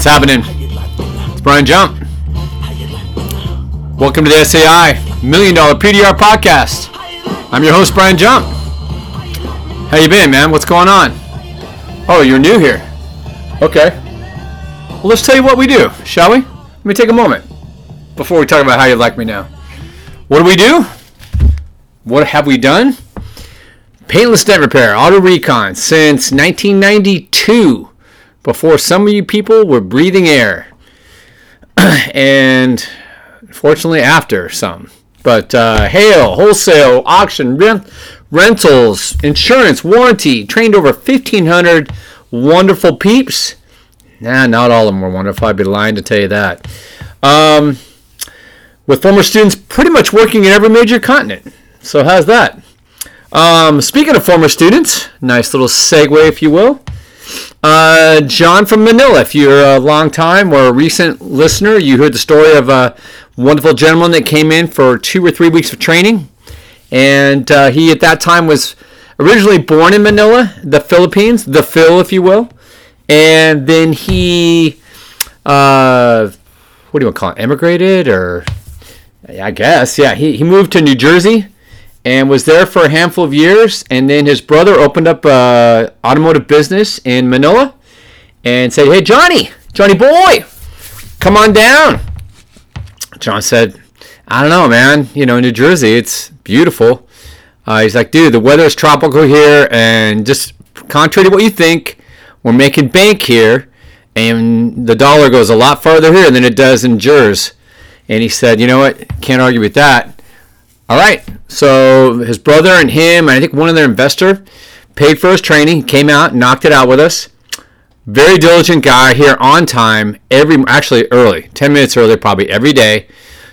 What's happening? It's Brian Jump. Welcome to the SAI Million Dollar PDR Podcast. I'm your host, Brian Jump. How you been, man? What's going on? Oh, you're new here. Okay. Well, let's tell you what we do, shall we? Let me take a moment before we talk about how you like me now. What do we do? What have we done? Paintless dent repair, auto recon since 1992 before some of you people were breathing air. and fortunately, after some. But uh, hail, wholesale, auction, rent, rentals, insurance, warranty, trained over 1,500 wonderful peeps. Nah, not all of them were wonderful. I'd be lying to tell you that. Um, with former students pretty much working in every major continent. So, how's that? Um, speaking of former students, nice little segue, if you will. Uh, John from Manila, if you're a long time or a recent listener, you heard the story of a wonderful gentleman that came in for two or three weeks of training. And uh, he, at that time, was originally born in Manila, the Philippines, the Phil, if you will. And then he, uh, what do you want to call it, emigrated or, I guess, yeah, he, he moved to New Jersey and was there for a handful of years. And then his brother opened up a automotive business in Manila, and said, "Hey, Johnny, Johnny boy, come on down." John said, "I don't know, man. You know, New Jersey, it's beautiful." Uh, he's like, "Dude, the weather is tropical here, and just contrary to what you think, we're making bank here, and the dollar goes a lot farther here than it does in Jersey." And he said, "You know what? Can't argue with that." All right. So his brother and him, and I think one of their investor, paid for his training. Came out, knocked it out with us. Very diligent guy here on time. Every actually early, ten minutes early, probably every day.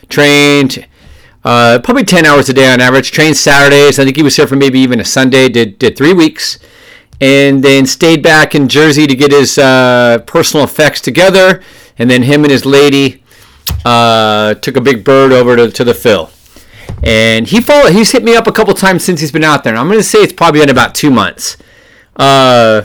Trained. Uh, probably 10 hours a day on average. Trained Saturdays. I think he was here for maybe even a Sunday. Did did three weeks, and then stayed back in Jersey to get his uh, personal effects together. And then him and his lady uh, took a big bird over to, to the Phil and he followed. He's hit me up a couple times since he's been out there. And I'm going to say it's probably been about two months. Uh,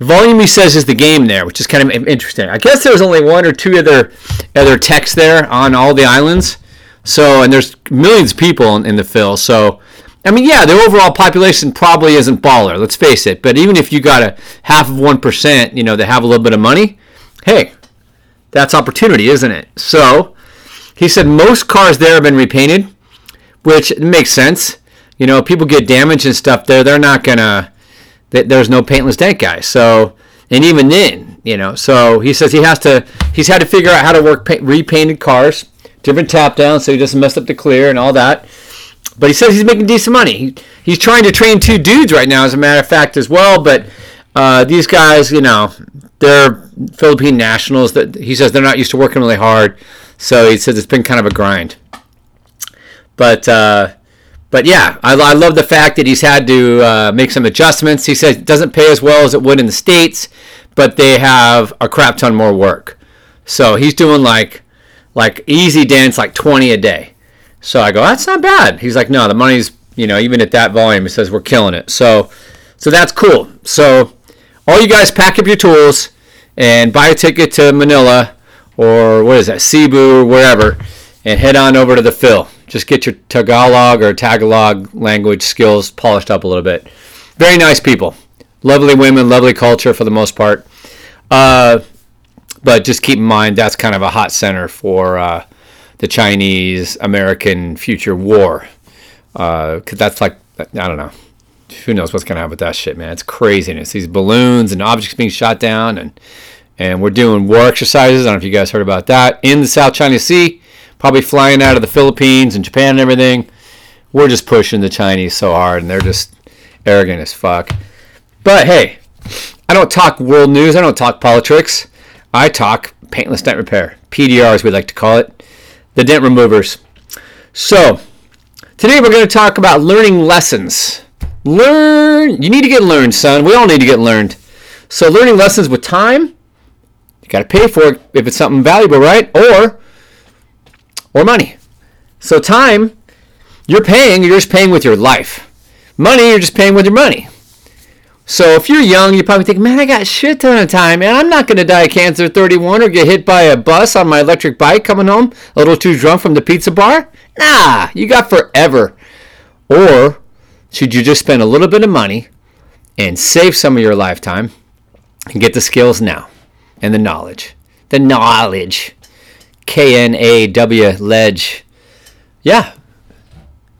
volume he says is the game there, which is kind of interesting. I guess there's only one or two other other techs there on all the islands. So and there's millions of people in, in the Phil. So I mean, yeah, the overall population probably isn't baller. Let's face it. But even if you got a half of one percent, you know, that have a little bit of money, hey, that's opportunity, isn't it? So he said most cars there have been repainted which makes sense. You know, people get damaged and stuff there. They're not gonna. There's no paintless dent guy. So, and even then, you know, so he says he has to. He's had to figure out how to work paint, repainted cars, different tap downs, so he doesn't mess up the clear and all that. But he says he's making decent money. He, he's trying to train two dudes right now, as a matter of fact, as well. But uh, these guys, you know, they're Philippine nationals. That he says they're not used to working really hard. So he says it's been kind of a grind. But uh, but yeah, I, I love the fact that he's had to uh, make some adjustments. He says it doesn't pay as well as it would in the states, but they have a crap ton more work. So he's doing like like easy dance like 20 a day. So I go, that's not bad. He's like, no, the money's you know even at that volume. He says we're killing it. So so that's cool. So all you guys pack up your tools and buy a ticket to Manila or what is that, Cebu or wherever, and head on over to the Phil just get your Tagalog or Tagalog language skills polished up a little bit. Very nice people, lovely women, lovely culture for the most part. Uh, but just keep in mind that's kind of a hot center for uh, the Chinese American future war. Because uh, that's like, I don't know. Who knows what's going to happen with that shit, man? It's craziness. These balloons and objects being shot down, and and we're doing war exercises. I don't know if you guys heard about that in the South China Sea probably flying out of the Philippines and Japan and everything. We're just pushing the Chinese so hard, and they're just arrogant as fuck. But hey, I don't talk world news. I don't talk politics. I talk paintless dent repair, PDR as we like to call it, the dent removers. So today we're going to talk about learning lessons. Learn. You need to get learned, son. We all need to get learned. So learning lessons with time, you got to pay for it if it's something valuable, right? Or or money. So time, you're paying, you're just paying with your life. Money, you're just paying with your money. So if you're young, you probably think, man, I got shit ton of time, and I'm not going to die of cancer at 31 or get hit by a bus on my electric bike coming home a little too drunk from the pizza bar. Nah, you got forever. Or should you just spend a little bit of money and save some of your lifetime and get the skills now and the knowledge? The knowledge. K N A W ledge. Yeah.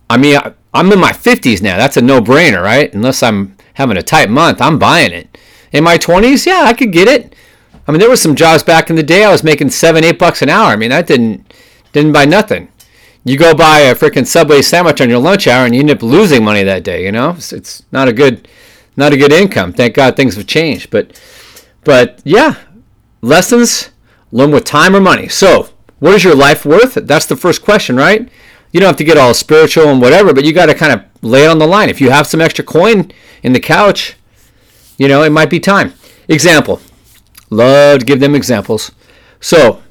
I mean, I'm in my 50s now. That's a no brainer, right? Unless I'm having a tight month, I'm buying it. In my 20s, yeah, I could get it. I mean, there was some jobs back in the day I was making seven, eight bucks an hour. I mean, that didn't didn't buy nothing. You go buy a freaking Subway sandwich on your lunch hour, and you end up losing money that day. You know, it's, it's not a good not a good income. Thank God things have changed. But but yeah, lessons learn with time or money. So, what is your life worth? That's the first question, right? You don't have to get all spiritual and whatever, but you got to kind of lay it on the line. If you have some extra coin in the couch, you know, it might be time. Example. Love to give them examples. So,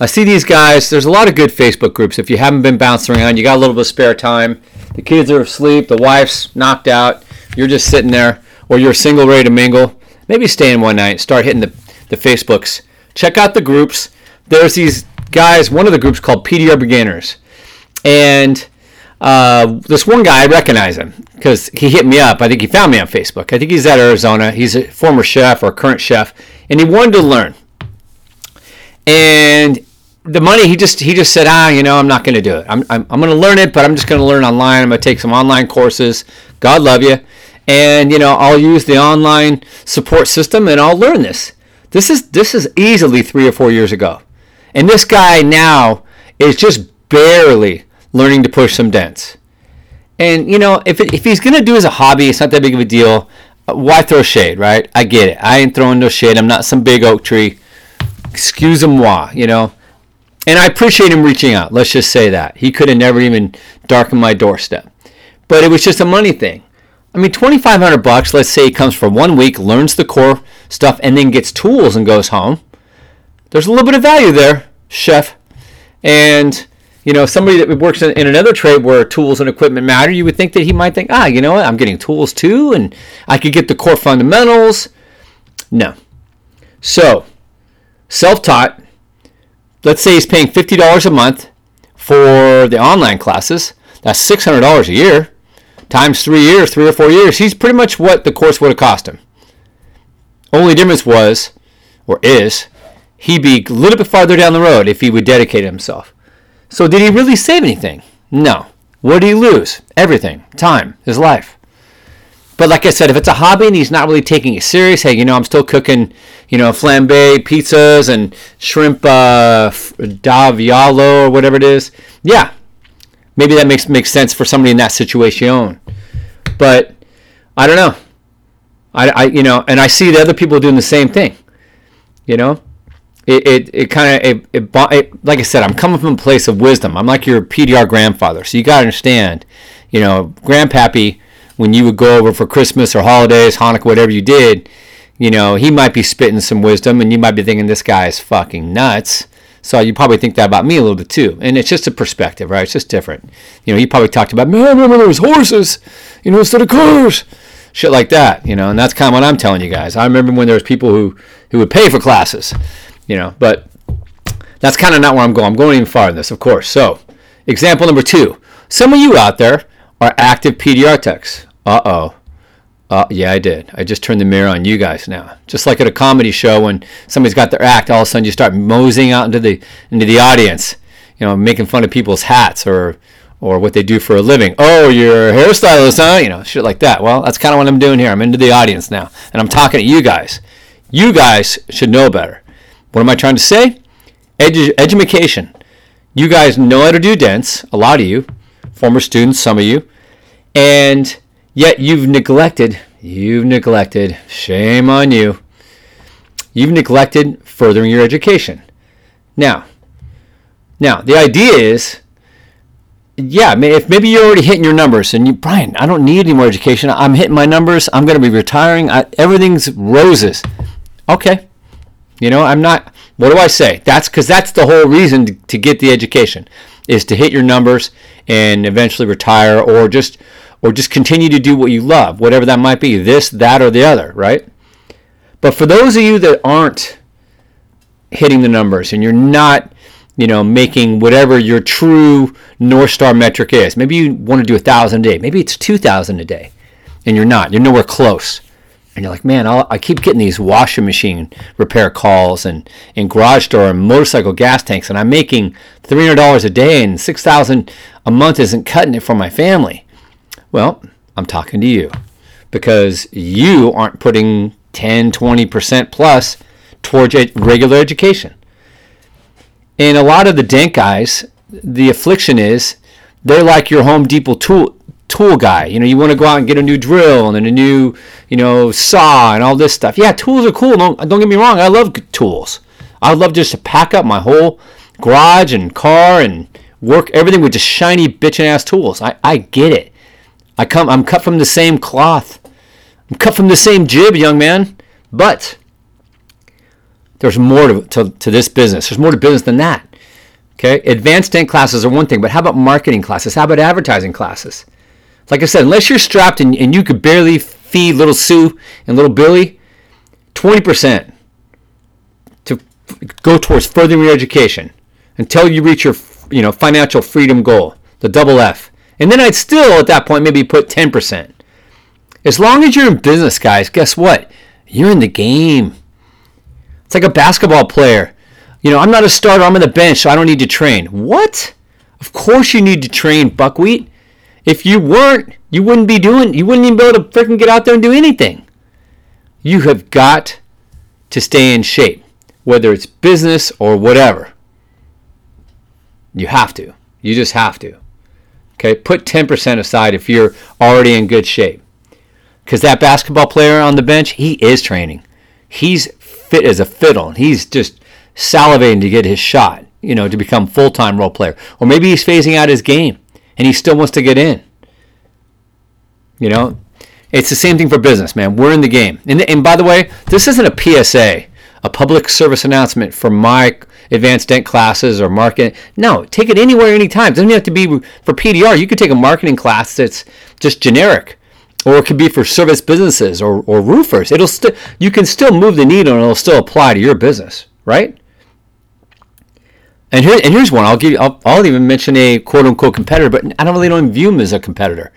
I see these guys. There's a lot of good Facebook groups. If you haven't been bouncing around, you got a little bit of spare time. The kids are asleep, the wife's knocked out, you're just sitting there, or you're single, ready to mingle. Maybe stay in one night, start hitting the, the Facebooks. Check out the groups. There's these guys, one of the groups called PDR Beginners. And uh, this one guy, I recognize him because he hit me up. I think he found me on Facebook. I think he's at Arizona. He's a former chef or current chef, and he wanted to learn. And the money, he just he just said, ah, you know, I'm not going to do it. I'm, I'm, I'm going to learn it, but I'm just going to learn online. I'm going to take some online courses. God love you. And, you know, I'll use the online support system and I'll learn this. This is this is easily three or four years ago. And this guy now is just barely learning to push some dents. And you know, if if he's gonna do as a hobby, it's not that big of a deal. Uh, why throw shade, right? I get it. I ain't throwing no shade. I'm not some big oak tree. Excuse moi, you know. And I appreciate him reaching out. Let's just say that he could have never even darkened my doorstep, but it was just a money thing. I mean, 2,500 bucks. Let's say he comes for one week, learns the core stuff, and then gets tools and goes home. There's a little bit of value there, chef. And you know, somebody that works in, in, another trade where tools and equipment matter, you would think that he might think, ah, you know what, I'm getting tools too, and I could get the core fundamentals. No. So, self taught, let's say he's paying $50 a month for the online classes. That's $600 a year times three years, three or four years. He's pretty much what the course would have cost him. Only difference was, or is, he'd be a little bit farther down the road if he would dedicate himself. So did he really save anything? No. What did he lose? Everything. Time. His life. But like I said, if it's a hobby and he's not really taking it serious, hey, you know, I'm still cooking, you know, flambe pizzas and shrimp uh, diavolo or whatever it is. Yeah, maybe that makes makes sense for somebody in that situation. But I don't know. I, I you know, and I see the other people doing the same thing. You know, it it, it kind of it, it, it, like I said, I'm coming from a place of wisdom. I'm like your PDR grandfather, so you got to understand, you know, grandpappy when you would go over for Christmas or holidays, Hanukkah, whatever you did, you know, he might be spitting some wisdom, and you might be thinking this guy is fucking nuts. So you probably think that about me a little bit too, and it's just a perspective, right? It's just different. You know, he probably talked about, man, remember there was horses, you know, instead of cars, shit like that, you know, and that's kind of what I'm telling you guys. I remember when there was people who who would pay for classes you know, but that's kind of not where I'm going. I'm going even farther than this, of course. So, example number two. Some of you out there are active PDR techs. Uh-oh. Uh, yeah, I did. I just turned the mirror on you guys now. Just like at a comedy show when somebody's got their act, all of a sudden you start moseying out into the into the audience, you know, making fun of people's hats or or what they do for a living. Oh, you're a hairstylist, huh? You know, shit like that. Well, that's kind of what I'm doing here. I'm into the audience now, and I'm talking to you guys. You guys should know better. What am I trying to say? Edu-. You guys know how to do dents, a lot of you, former students, some of you, and yet you've neglected, you've neglected, shame on you, you've neglected furthering your education. Now, now the idea is, yeah, if maybe you're already hitting your numbers and you, Brian, I don't need any more education. I'm hitting my numbers. I'm going to be retiring. I, everything's roses. Okay, you know, I'm not. What do I say? That's because that's the whole reason to, to get the education is to hit your numbers and eventually retire, or just, or just continue to do what you love, whatever that might be, this, that, or the other, right? But for those of you that aren't hitting the numbers and you're not, you know, making whatever your true North Star metric is, maybe you want to do a thousand a day, maybe it's 2,000 a day, and you're not, you're nowhere close. And you're like, man, I'll, i keep getting these washing machine repair calls and, and garage door and motorcycle gas tanks, and I'm making $300 a day and 6000 a month isn't cutting it for my family. Well, I'm talking to you because you aren't putting 10, 20% plus towards regular education. And a lot of the dent guys, the affliction is they're like your Home Depot tool tool guy. You know, you want to go out and get a new drill and a new, you know, saw and all this stuff. Yeah, tools are cool. Don't don't get me wrong. I love tools. I love just to pack up my whole garage and car and work everything with just shiny bitchin' ass tools. I, I get it. I come I'm cut from the same cloth. I'm cut from the same jib, young man. But there's more to, to, to this business. There's more to business than that. Okay, advanced dent classes are one thing, but how about marketing classes? How about advertising classes? Like I said, unless you're strapped and, and you could barely feed little Sue and little Billy, 20% to go towards furthering your education until you reach your you know financial freedom goal, the double F. And then I'd still at that point maybe put 10%. As long as you're in business, guys, guess what? You're in the game. It's like a basketball player. You know, I'm not a starter, I'm on the bench, so I don't need to train. What? Of course you need to train, buckwheat. If you weren't, you wouldn't be doing, you wouldn't even be able to freaking get out there and do anything. You have got to stay in shape, whether it's business or whatever. You have to. You just have to. Okay, put 10% aside if you're already in good shape. Because that basketball player on the bench, he is training. He's fit as a fiddle. He's just salivating to get his shot, you know, to become full-time role player. Or maybe he's phasing out his game and he still wants to get in. You know, it's the same thing for business, man. We're in the game. And, and by the way, this isn't a PSA, a public service announcement for my advanced dent classes or marketing. No, take it anywhere, anytime. It doesn't have to be for PDR. You could take a marketing class that's just generic. Or it could be for service businesses or, or roofers. It'll still you can still move the needle and it'll still apply to your business, right? And here and here's one. I'll give you. I'll, I'll even mention a quote unquote competitor, but I don't really don't view him as a competitor.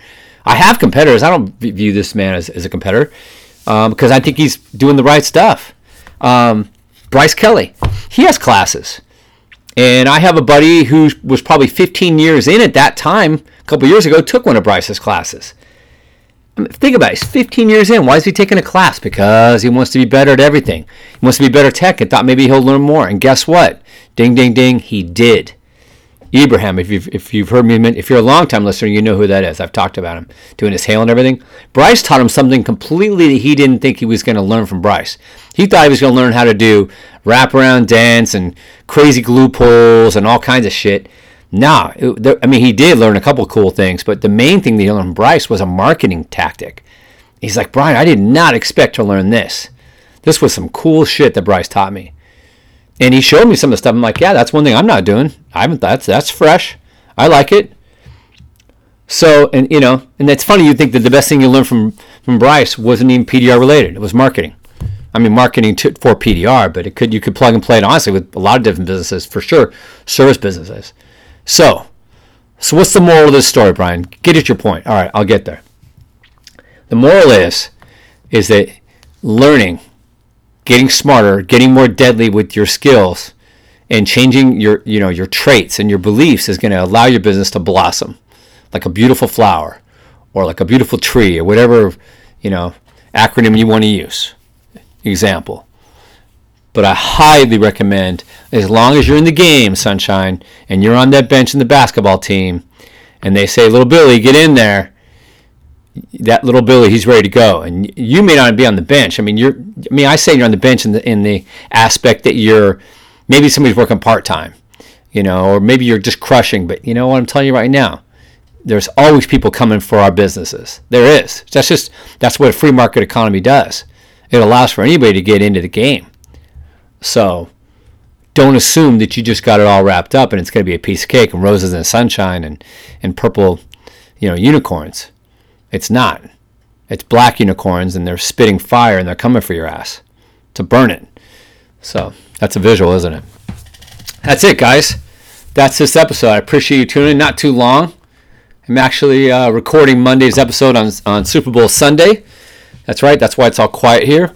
I have competitors. I don't view this man as, as a competitor um, because I think he's doing the right stuff. Um, Bryce Kelly, he has classes. And I have a buddy who was probably 15 years in at that time, a couple years ago, took one of Bryce's classes. Think about it. He's 15 years in. Why is he taking a class? Because he wants to be better at everything. He wants to be better tech and thought maybe he'll learn more. And guess what? Ding, ding, ding. He did. Ibrahim, if you've, if you've heard me, if you're a long time listener, you know who that is. I've talked about him doing his hail and everything. Bryce taught him something completely that he didn't think he was going to learn from Bryce. He thought he was going to learn how to do wraparound dance and crazy glue pulls and all kinds of shit. Nah, it, I mean, he did learn a couple cool things, but the main thing that he learned from Bryce was a marketing tactic. He's like, Brian, I did not expect to learn this. This was some cool shit that Bryce taught me and he showed me some of the stuff. I'm like, yeah, that's one thing I'm not doing. I haven't. That's that's fresh. I like it. So, and you know, and it's funny. You think that the best thing you learned from from Bryce wasn't even PDR related. It was marketing. I mean, marketing to, for PDR, but it could you could plug and play it honestly with a lot of different businesses for sure, service businesses. So, so what's the moral of this story, Brian? Get at your point. All right, I'll get there. The moral is, is that learning getting smarter, getting more deadly with your skills, and changing your you know your traits and your beliefs is going to allow your business to blossom like a beautiful flower or like a beautiful tree or whatever you know acronym you want to use example but i highly recommend as long as you're in the game sunshine and you're on that bench in the basketball team and they say little billy get in there that little Billy, he's ready to go. And you may not be on the bench. I mean, you're. I mean, I say you're on the bench in the in the aspect that you're maybe somebody's working part time, you know, or maybe you're just crushing. But you know what I'm telling you right now, there's always people coming for our businesses. There is. That's just that's what a free market economy does. It allows for anybody to get into the game. So don't assume that you just got it all wrapped up and it's going to be a piece of cake and roses and sunshine and, and purple, you know, unicorns It's not. It's black unicorns and they're spitting fire and they're coming for your ass to burn it. So that's a visual, isn't it? That's it, guys. That's this episode. I appreciate you tuning in. Not too long. I'm actually uh, recording Monday's episode on, on Super Bowl Sunday. That's right. That's why it's all quiet here.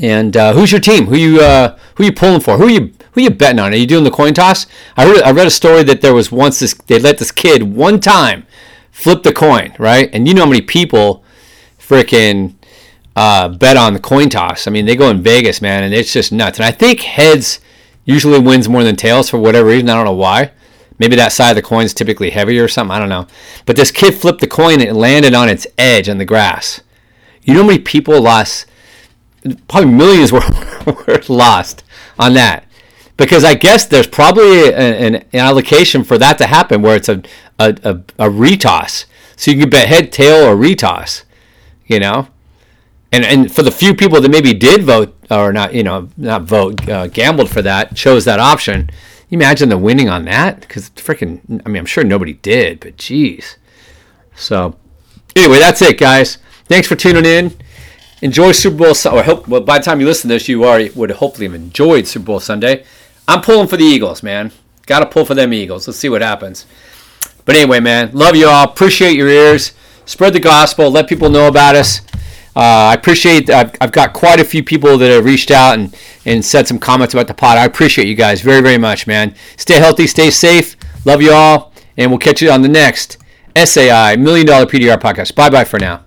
And uh, who's your team? Who you uh, who you pulling for? Who you who you betting on? Are you doing the coin toss? I read, I read a story that there was once this they let this kid one time flip the coin, right? And you know how many people freaking uh, bet on the coin toss. I mean, they go in Vegas, man, and it's just nuts. And I think heads usually wins more than tails for whatever reason. I don't know why. Maybe that side of the coin is typically heavier or something. I don't know. But this kid flipped the coin and it landed on its edge on the grass. You know how many people lost? Probably millions were, were lost on that. Because I guess there's probably an, an allocation for that to happen where it's a, a, a, a retoss. So you can bet head, tail, or retoss. You know? and and for the few people that maybe did vote or not, you know, not vote, uh, gambled for that, chose that option. Imagine the winning on that? Because freaking, I mean, I'm sure nobody did, but geez. So, anyway, that's it, guys. Thanks for tuning in. Enjoy Super Bowl. Or hope well, by the time you listen to this, you are would hopefully have enjoyed Super Bowl Sunday. I'm pulling for the Eagles, man. Got to pull for them Eagles. Let's see what happens. But anyway, man, love you all. Appreciate your ears. Spread the gospel. Let people know about us. Uh, I appreciate. I've, I've got quite a few people that have reached out and, and said some comments about the pod. I appreciate you guys very very much, man. Stay healthy, stay safe. Love you all, and we'll catch you on the next SAI Million Dollar PDR podcast. Bye bye for now.